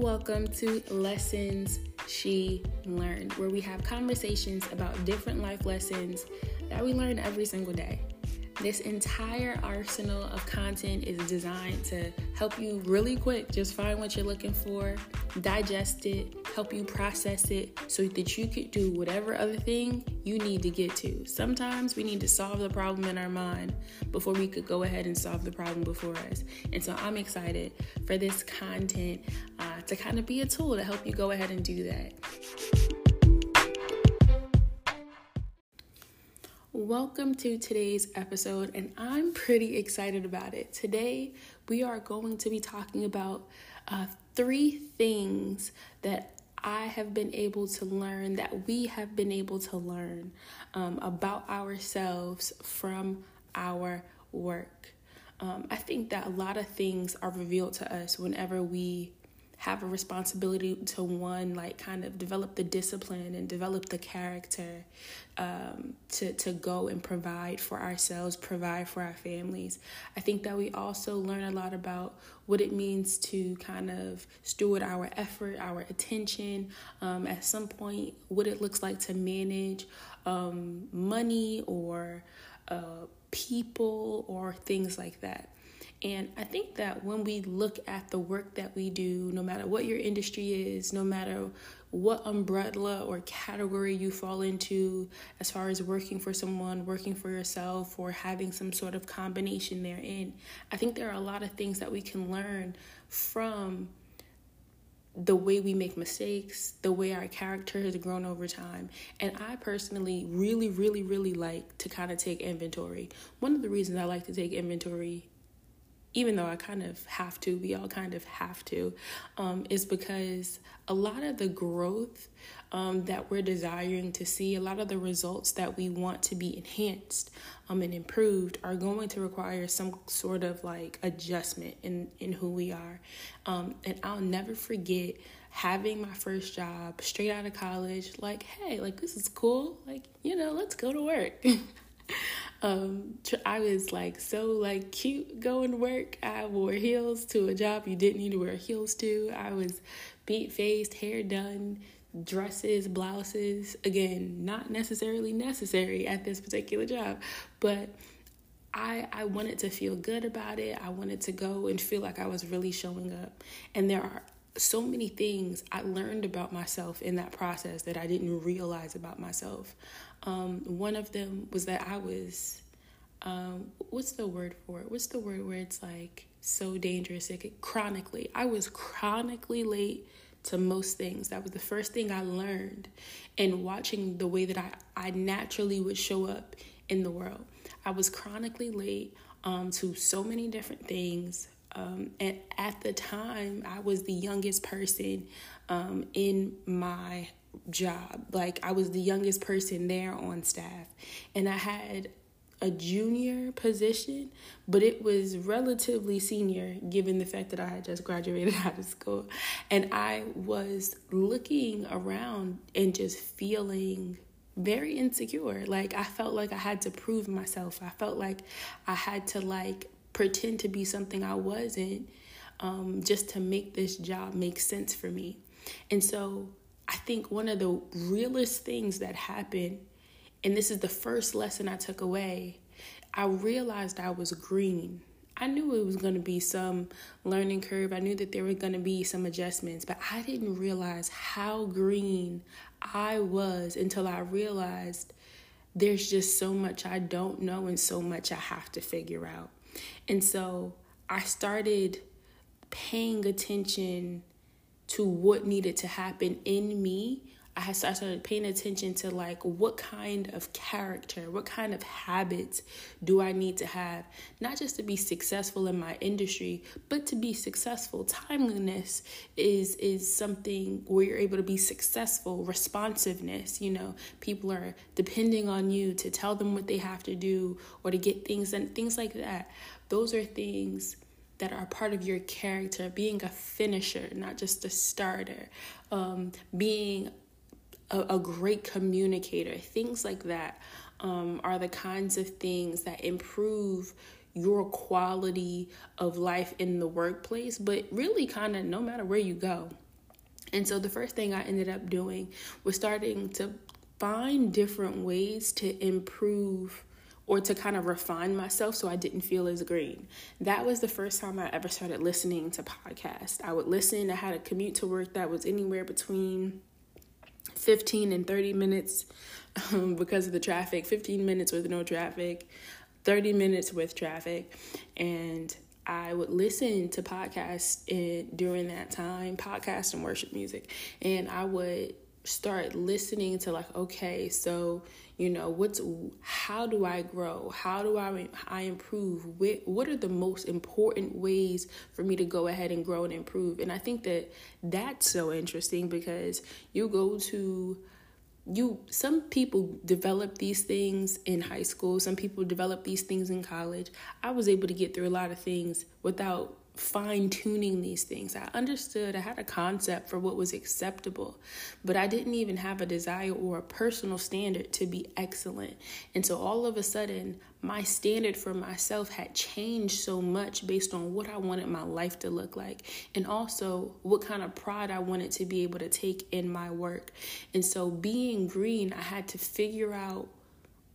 welcome to Lessons She Learned, where we have conversations about different life lessons that we learn every single day. This entire arsenal of content is designed to help you really quick just find what you're looking for, digest it, help you process it so that you could do whatever other thing you need to get to. Sometimes we need to solve the problem in our mind before we could go ahead and solve the problem before us. And so I'm excited for this content to kind of be a tool to help you go ahead and do that. Welcome to today's episode, and I'm pretty excited about it. Today, we are going to be talking about uh, three things that I have been able to learn, that we have been able to learn um, about ourselves from our work. Um, I think that a lot of things are revealed to us whenever we have a responsibility to one like kind of develop the discipline and develop the character um, to to go and provide for ourselves, provide for our families. I think that we also learn a lot about what it means to kind of steward our effort, our attention. Um, at some point, what it looks like to manage um, money or uh, people or things like that. And I think that when we look at the work that we do, no matter what your industry is, no matter what umbrella or category you fall into, as far as working for someone, working for yourself, or having some sort of combination therein, I think there are a lot of things that we can learn from the way we make mistakes, the way our character has grown over time. And I personally really, really, really like to kind of take inventory. One of the reasons I like to take inventory even though I kind of have to, we all kind of have to, um, is because a lot of the growth um, that we're desiring to see, a lot of the results that we want to be enhanced um, and improved are going to require some sort of like adjustment in, in who we are. Um, and I'll never forget having my first job straight out of college, like, hey, like this is cool. Like, you know, let's go to work. Um, I was like so like cute going to work. I wore heels to a job you didn't need to wear heels to. I was beat faced, hair done, dresses, blouses. Again, not necessarily necessary at this particular job, but I I wanted to feel good about it. I wanted to go and feel like I was really showing up. And there are so many things I learned about myself in that process that I didn't realize about myself. Um, one of them was that I was, um, what's the word for it? What's the word where it's like so dangerous? It chronically. I was chronically late to most things. That was the first thing I learned in watching the way that I, I naturally would show up in the world. I was chronically late um, to so many different things. Um, and at the time, I was the youngest person um, in my job. Like I was the youngest person there on staff, and I had a junior position, but it was relatively senior given the fact that I had just graduated out of school. And I was looking around and just feeling very insecure. Like I felt like I had to prove myself. I felt like I had to like pretend to be something I wasn't um, just to make this job make sense for me. And so I think one of the realest things that happened, and this is the first lesson I took away, I realized I was green. I knew it was going to be some learning curve. I knew that there were going to be some adjustments, but I didn't realize how green I was until I realized there's just so much I don't know and so much I have to figure out. And so I started paying attention to what needed to happen in me, I started paying attention to like what kind of character, what kind of habits do I need to have, not just to be successful in my industry, but to be successful. Timeliness is is something where you're able to be successful. Responsiveness, you know, people are depending on you to tell them what they have to do or to get things and things like that. Those are things that are part of your character, being a finisher, not just a starter, um, being a, a, great communicator, things like that um, are the kinds of things that improve your quality of life in the workplace, but really kind of no matter where you go. And so the first thing I ended up doing was starting to find different ways to improve or to kind of refine myself so I didn't feel as green. That was the first time I ever started listening to podcasts. I would listen, I had a commute to work that was anywhere between 15 and 30 minutes um, because of the traffic, 15 minutes with no traffic, 30 minutes with traffic. And I would listen to podcasts in, during that time, podcast and worship music. And I would start listening to like okay so you know what's how do i grow? How do i i improve? What, what are the most important ways for me to go ahead and grow and improve? And i think that that's so interesting because you go to you some people develop these things in high school. Some people develop these things in college. I was able to get through a lot of things without fine tuning these things. I understood, I had a concept for what was acceptable, but I didn't even have a desire or a personal standard to be excellent. And so all of a sudden, my standard for myself had changed so much based on what I wanted my life to look like and also what kind of pride I wanted to be able to take in my work. And so being green, I had to figure out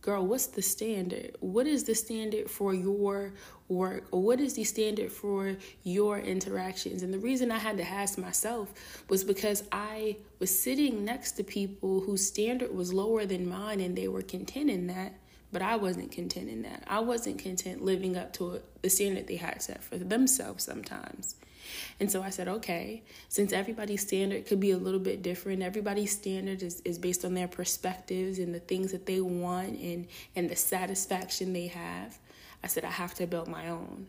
girl, what's the standard? What is the standard for your work? Or what is the standard for your interactions? And the reason I had to ask myself was because I was sitting next to people whose standard was lower than mine and they were content in that. But I wasn't content in that. I wasn't content living up to the standard they had set for themselves sometimes. And so I said, okay, since everybody's standard could be a little bit different, everybody's standard is, is based on their perspectives and the things that they want and, and the satisfaction they have. I said, I have to build my own.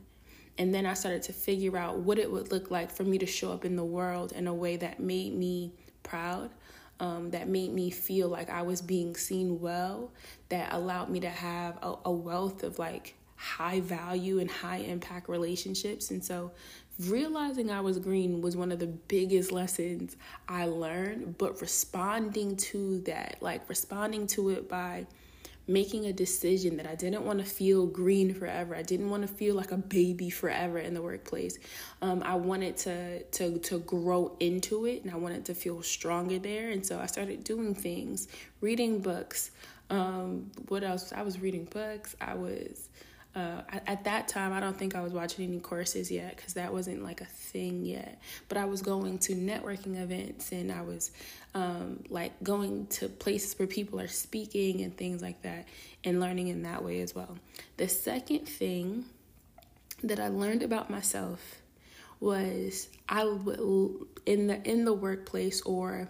And then I started to figure out what it would look like for me to show up in the world in a way that made me proud, um, that made me feel like I was being seen well, that allowed me to have a, a wealth of like high value and high impact relationships. And so realizing I was green was one of the biggest lessons I learned, but responding to that, like responding to it by making a decision that I didn't want to feel green forever. I didn't want to feel like a baby forever in the workplace. Um, I wanted to to to grow into it, and I wanted to feel stronger there. And so I started doing things, reading books. Um, what else? I was reading books. I was uh, at that time, I don't think I was watching any courses yet because that wasn't like a thing yet. But I was going to networking events and I was um, like going to places where people are speaking and things like that and learning in that way as well. The second thing that I learned about myself was I would in the in the workplace or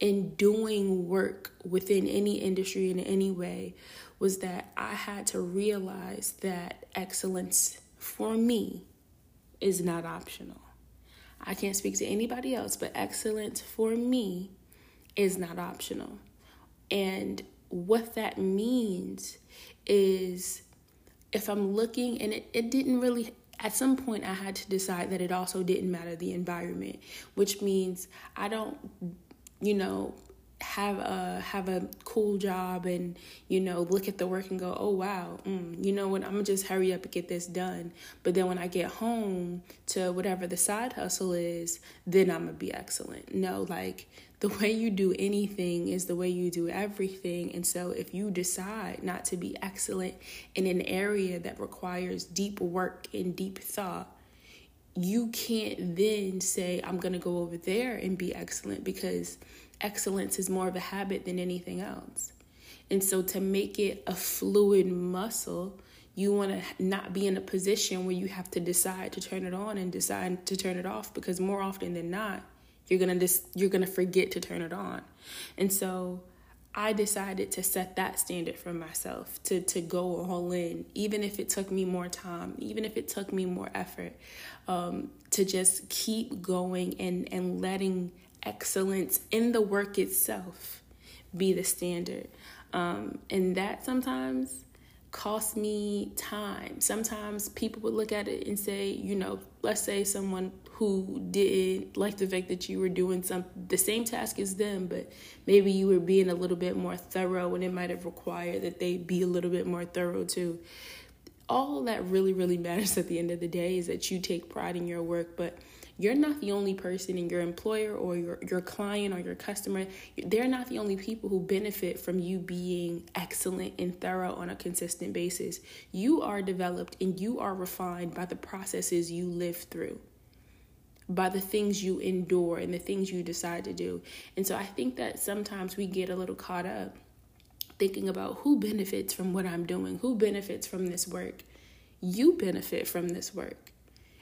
in doing work within any industry in any way was that I had to realize that excellence for me is not optional. I can't speak to anybody else, but excellence for me is not optional. And what that means is if I'm looking, and it, it didn't really, at some point, I had to decide that it also didn't matter the environment, which means I don't, you know, have a have a cool job and you know look at the work and go oh wow mm, you know what i'm gonna just hurry up and get this done. But then when i get home to whatever the side hustle is then i'm gonna be excellent. No like the way you do anything is the way you do everything. And so if you decide not to be excellent in an area that requires deep work and deep thought you can't then say i'm gonna go over there and be excellent because excellence is more of a habit than anything else. And so to make it a fluid muscle, you want to not be in a position where you have to decide to turn it on and decide to turn it off because more often than not, you're to just you're to forget to turn it on. And so I decided to set that standard for myself to to go all in, even if it took me more time, even if it took me more effort, um, to just keep going and and letting excellence in the work itself be the standard. Um, and that sometimes costs me time. Sometimes people would look at it and say, you know, let's say someone who didn't like the fact that you were doing some the same task as them, but maybe you were being a little bit more thorough and it might have required that they be a little bit more thorough too. All that really, really matters at the end of the day is that you take pride in your work, but you're not the only person in your employer or your, your client or your customer. They're not the only people who benefit from you being excellent and thorough on a consistent basis. You are developed and you are refined by the processes you live through by the things you endure and the things you decide to do. And so I think that sometimes we get a little caught up thinking about who benefits from what I'm doing, who benefits from this work. You benefit from this work.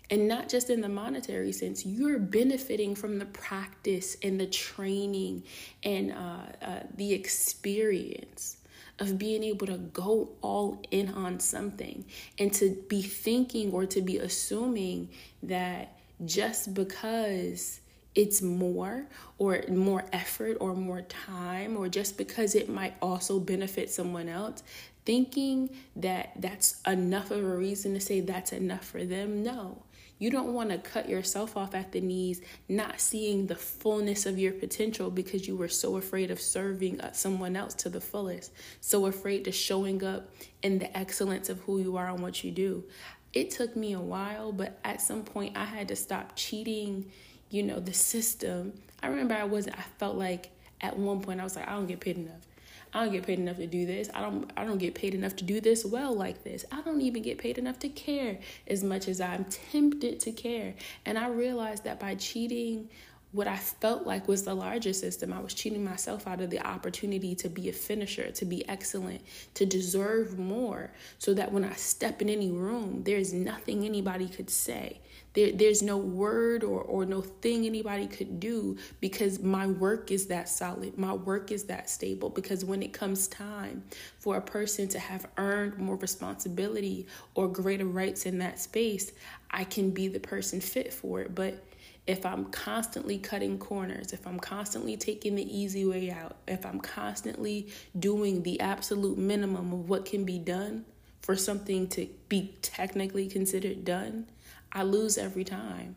And not just in the monetary sense, you're benefiting from the practice and the training and uh, uh, the experience of being able to go all in on something and to be thinking or to be assuming that just because it's more or more effort or more time or just because it might also benefit someone else thinking that that's enough of a reason to say that's enough for them no. You don't want to cut yourself off at the knees not seeing the fullness of your potential because you were so afraid of serving uh, someone else to the fullest so afraid to showing up in the excellence of who you are and what you do. It took me a while, but at some point I had to stop cheating, you know, the system. I remember I wasn't I felt like at one point I was like, I don't get paid enough. I don't get paid enough to do this. I don't I don't get paid enough to do this well like this. I don't even get paid enough to care as much as I'm tempted to care. And I realized that by cheating what I felt like was the larger system. I was cheating myself out of the opportunity to be a finisher, to be excellent, to deserve more, so that when I step in any room, there's nothing anybody could say. There, there's no word or, or no thing anybody could do because my work is that solid. My work is that stable. Because when it comes time for a person to have earned more responsibility or greater rights in that space, I can be the person fit for it. But if I'm constantly cutting corners, if I'm constantly taking the easy way out, if I'm constantly doing the absolute minimum of what can be done for something to be technically considered done, I lose every time.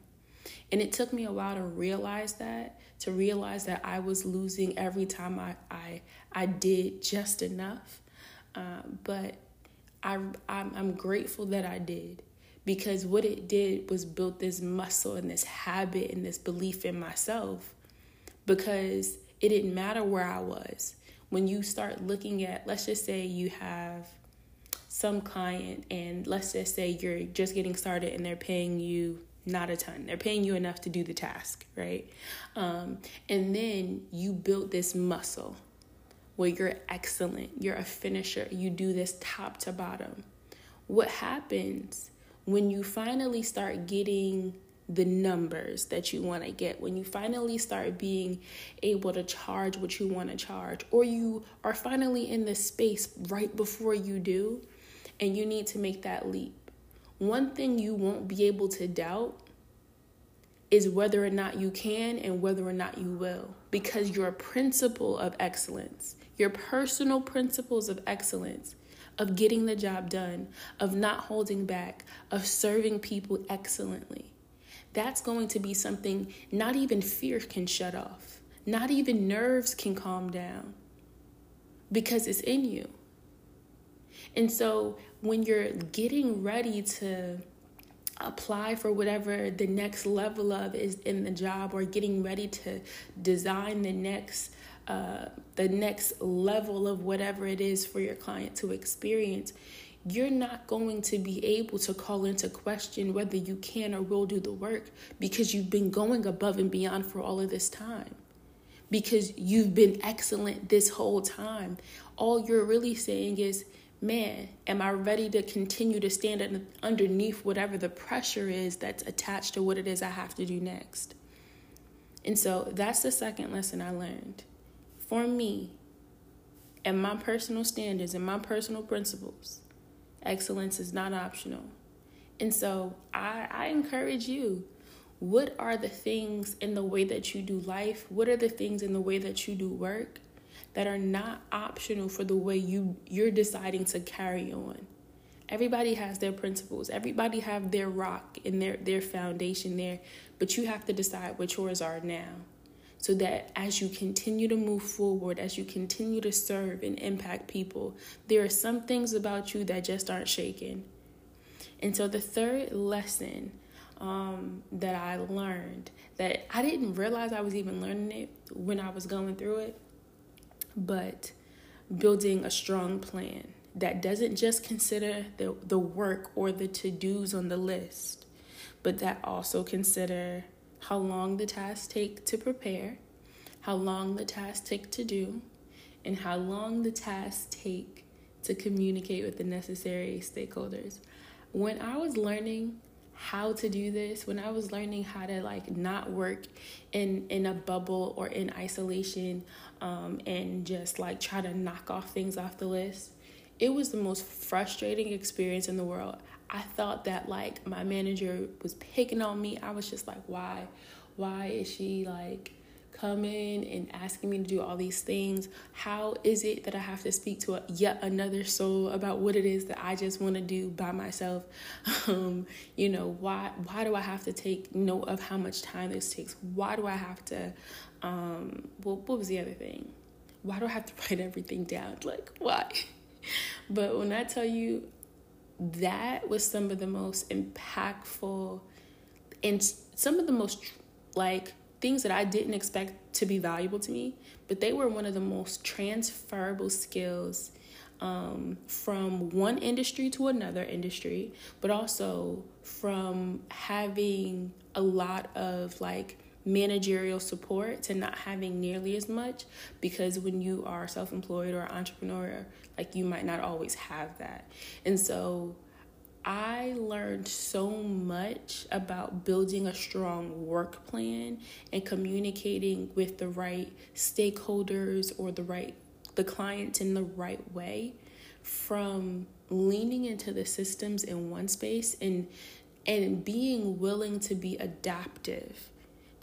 And it took me a while to realize that, to realize that I was losing every time I I, I did just enough. Um, but I I'm, I'm grateful that I did because what it did was built this muscle and this habit and this belief in myself because it didn't matter where I was. When you start looking at, let's just say you have some client, and let's just say you're just getting started and they're paying you not a ton. They're paying you enough to do the task, right? Um, and then you build this muscle where you're excellent, you're a finisher, you do this top to bottom. What happens when you finally start getting the numbers that you want to get, when you finally start being able to charge what you want to charge, or you are finally in the space right before you do, and you need to make that leap. One thing you won't be able to doubt is whether or not you can and whether or not you will, because your principle of excellence, your personal principles of excellence, of getting the job done, of not holding back, of serving people excellently. That's going to be something not even fear can shut off, not even nerves can calm down because it's in you. And so when you're getting ready to apply for whatever the next level of is in the job or getting ready to design the next uh, the next level of whatever it is for your client to experience, you're not going to be able to call into question whether you can or will do the work because you've been going above and beyond for all of this time. Because you've been excellent this whole time. All you're really saying is, man, am I ready to continue to stand underneath whatever the pressure is that's attached to what it is I have to do next? And so that's the second lesson I learned for me and my personal standards and my personal principles, excellence is not optional. And so I, I encourage you what are the things in the way that you do life? What are the things in the way that you do work that are not optional for the way you you're deciding to carry on? Everybody has their principles. Everybody have their rock and their their foundation there, but you have to decide what yours are now so that as you continue to move forward, as you continue to serve and impact people, there are some things about you that just aren't shaken. And so the third lesson um, that I learned that I didn't realize I was even learning it when I was going through it, but building a strong plan that doesn't just consider the, the work or the to dos on the list, but that also consider how long the tasks take to prepare, how long the tasks take to do, and how long the tasks take to communicate with the necessary stakeholders. When I was learning how to do this, when I was learning how to like not work in in a bubble or in isolation, um, and just like try to knock off things off the list, it was the most frustrating experience in the world. I thought that like my manager was picking on me. I was just like, why, why is she like coming and asking me to do all these things? How is it that I have to speak to a, yet another soul about what it is that I just want to do by myself? Um, you know, why why do I have to take note of how much time this takes? Why do I have to um well what was the other thing? Why do I have to write everything down? Like why? but when I tell you that was some of the most impactful and some of the most like things that I didn't expect to be valuable to me, but they were one of the most transferable skills um, from one industry to another industry, but also from having a lot of like managerial support to not having nearly as much because when you are self-employed or entrepreneur like you might not always have that. And so I learned so much about building a strong work plan and communicating with the right stakeholders or the right the clients in the right way from leaning into the systems in one space and and being willing to be adaptive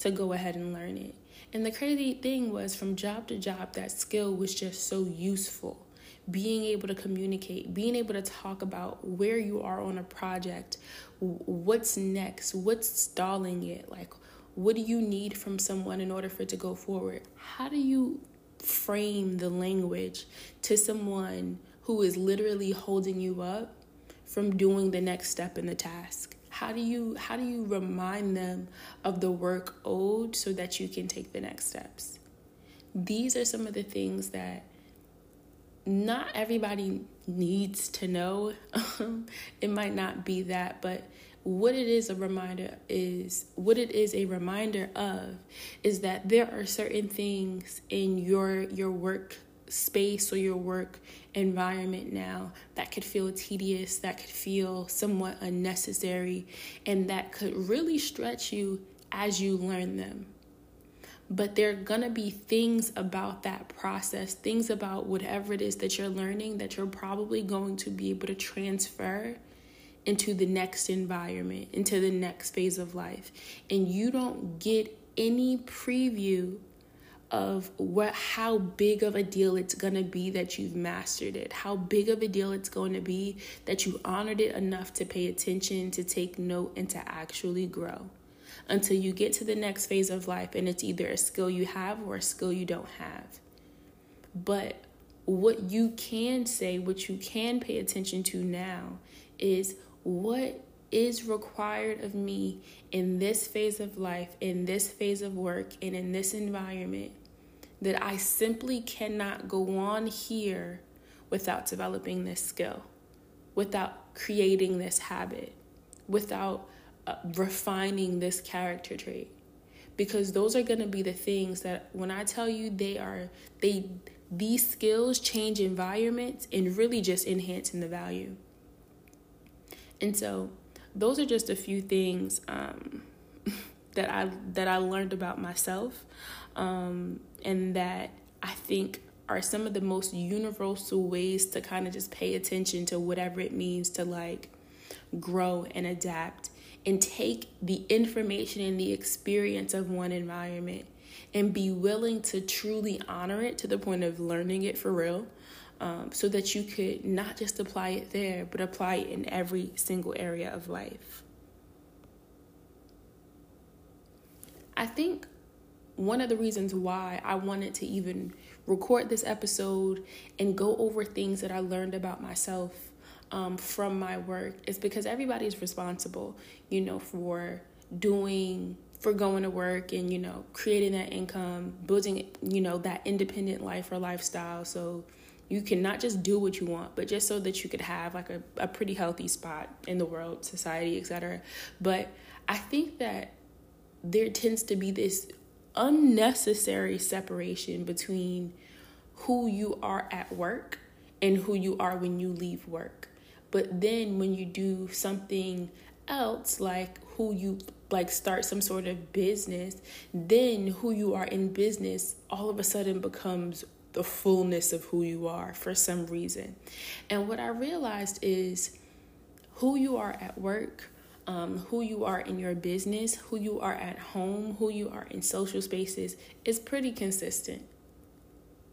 to go ahead and learn it. And the crazy thing was from job to job that skill was just so useful being able to communicate, being able to talk about where you are on a project, what's next, what's stalling it, like what do you need from someone in order for it to go forward? How do you frame the language to someone who is literally holding you up from doing the next step in the task? How do you how do you remind them of the work owed so that you can take the next steps? These are some of the things that not everybody needs to know. it might not be that, but what it is a reminder is what it is a reminder of is that there are certain things in your your work space or your work environment now that could feel tedious, that could feel somewhat unnecessary, and that could really stretch you as you learn them but there are going to be things about that process, things about whatever it is that you're learning that you're probably going to be able to transfer into the next environment, into the next phase of life. And you don't get any preview of what how big of a deal it's going to be that you've mastered it how big of a deal it's going to be that you honored it enough to pay attention to take note and to actually grow until you get to the next phase of life and it's either a skill you have or a skill you don't have. But what you can say, what you can pay attention to now is what is required of me in this phase of life, in this phase of work, and in this environment that I simply cannot go on here without developing this skill, without creating this habit, without uh, refining this character trait because those are going to be the things that when I tell you they are they these skills change environments and really just enhancing the value. And so those are just a few things um, that I that I learned about myself um, and that I think are some of the most universal ways to kind of just pay attention to whatever it means to like grow and adapt and take the information and the experience of one environment and be willing to truly honor it to the point of learning it for real um, so that you could not just apply it there but apply it in every single area of life. I think one of the reasons why i wanted to even record this episode and go over things that i learned about myself um, from my work is because everybody's responsible, you know, for doing for going to work and you know creating that income building you know that independent life or lifestyle. So you can not just do what you want but just so that you could have like a, a pretty healthy spot in the world society etc but i think that there tends to be this unnecessary separation between who you are at work and who you are when you leave work but then when you do something else like who you like start some sort of business, then who you are in business all of a sudden becomes the fullness of who you are for some reason. And what I realized is who you are at work, um, who you are in your business, who you are at home, who you are in social spaces is pretty consistent.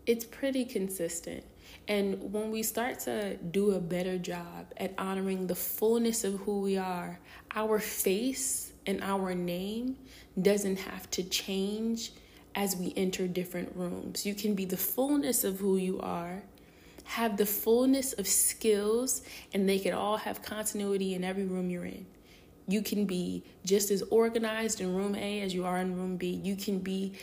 It's pretty consistent. And when we start to do a better job at honoring the fullness of who we are, our face and our name doesn't have to change as we enter different rooms. You can be the fullness of who you are, have the fullness of skills, and they can all have continuity in every room you're in. You can be just as organized in room A as you are in room B. You can be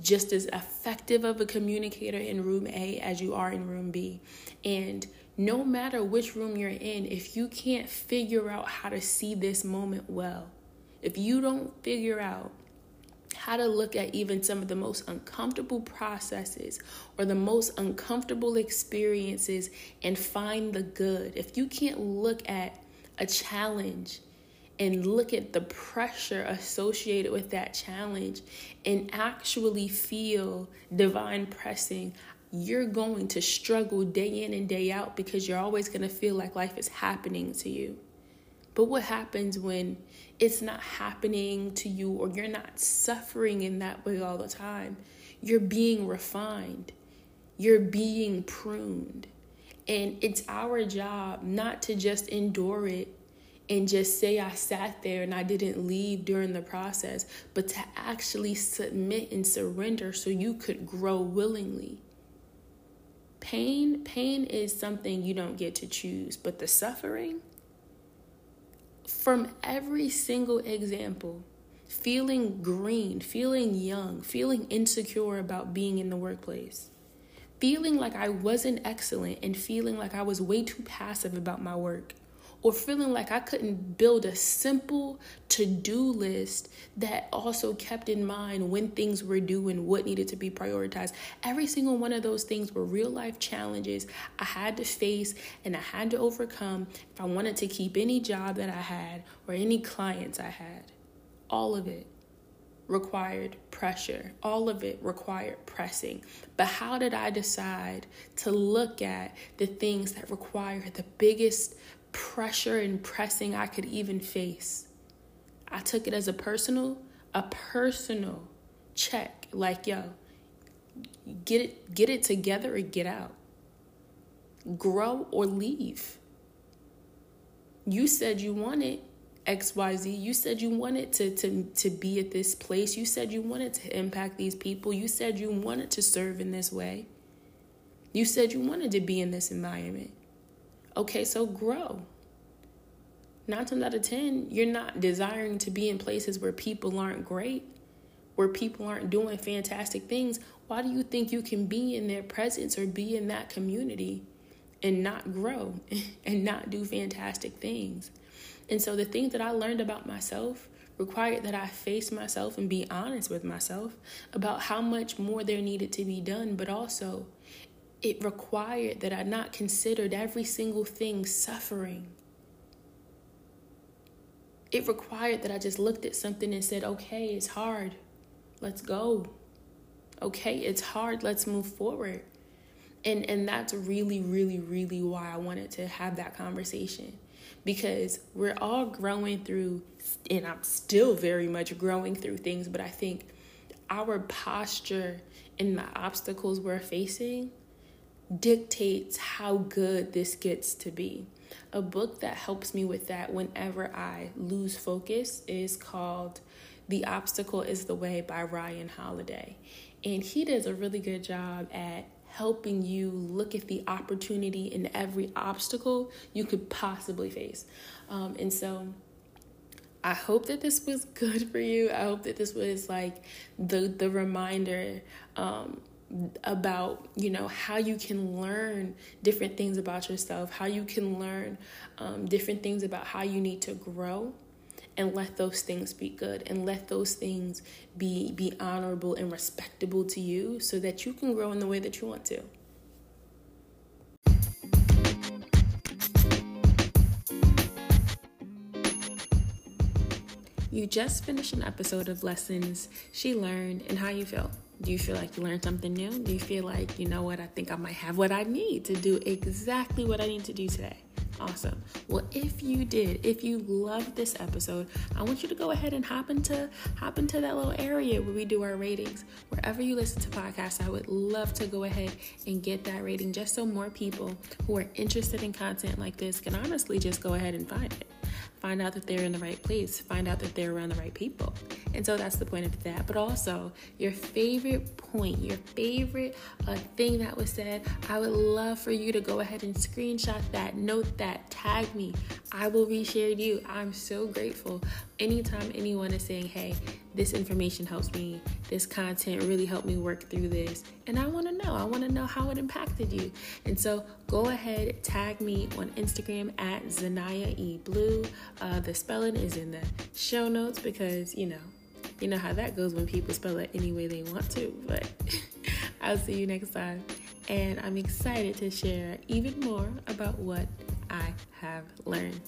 just as effective of a communicator in room A as you are in room B. And no matter which room you're in, if you can't figure out how to see this moment well, if you don't figure out how to look at even some of the most uncomfortable processes or the most uncomfortable experiences and find the good, if you can't look at a challenge and look at the pressure associated with that challenge and actually feel divine pressing, you're going to struggle day in and day out because you're always going to feel like life is happening to you. But what happens when it's not happening to you or you're not suffering in that way all the time? You're being refined, you're being pruned. And it's our job not to just endure it and just say I sat there and I didn't leave during the process, but to actually submit and surrender so you could grow willingly. Pain, pain is something you don't get to choose, but the suffering, from every single example, feeling green, feeling young, feeling insecure about being in the workplace, feeling like I wasn't excellent, and feeling like I was way too passive about my work, or feeling like I couldn't build a simple to do list that also kept in mind when things were due and what needed to be prioritized. Every single one of those things were real life challenges I had to face and I had to overcome if I wanted to keep any job that I had or any clients I had. All of it required pressure. All of it required pressing. But how did I decide to look at the things that require the biggest pressure and pressing I could even face. I took it as a personal, a personal check. Like, yo, get it, get it together or get out. Grow or leave. You said you wanted XYZ. You said you wanted to, to, to be at this place. You said you wanted to impact these people. You said you wanted to serve in this way. You said you wanted to be in this environment. Okay, so grow. Nine times out of 10, you're not desiring to be in places where people aren't great, where people aren't doing fantastic things. Why do you think you can be in their presence or be in that community and not grow and not do fantastic things? And so the things that I learned about myself required that I face myself and be honest with myself about how much more there needed to be done, but also it required that I not considered every single thing suffering. It required that I just looked at something and said, okay, it's hard. Let's go. Okay, it's hard. Let's move forward. And and that's really, really, really why I wanted to have that conversation. Because we're all growing through and I'm still very much growing through things, but I think our posture and the obstacles we're facing dictates how good this gets to be. A book that helps me with that whenever I lose focus is called The Obstacle is the Way by Ryan Holiday. And he does a really good job at helping you look at the opportunity in every obstacle you could possibly face. Um, and so I hope that this was good for you. I hope that this was like the the reminder um, about you know how you can learn different things about yourself, how you can learn um, different things about how you need to grow and let those things be good and let those things be be honorable and respectable to you so that you can grow in the way that you want to. You just finished an episode of lessons she learned and how you feel. Do you feel like you learned something new? Do you feel like, you know what, I think I might have what I need to do exactly what I need to do today? Awesome. Well, if you did, if you loved this episode, I want you to go ahead and hop into hop into that little area where we do our ratings. Wherever you listen to podcasts, I would love to go ahead and get that rating just so more people who are interested in content like this can honestly just go ahead and find it find out that they're in the right place, find out that they're around the right people. And so that's the point of that. But also, your favorite point, your favorite uh, thing that was said, I would love for you to go ahead and screenshot that, note that, tag me. I will reshare you. I'm so grateful anytime anyone is saying, hey, this information helps me, this content really helped me work through this, and I want to know, I want to know how it impacted you. And so go ahead, tag me on Instagram at Zanaya E Blue. Uh, the spelling is in the show notes because, you know, you know how that goes when people spell it any way they want to. But I'll see you next time. And I'm excited to share even more about what I have learned.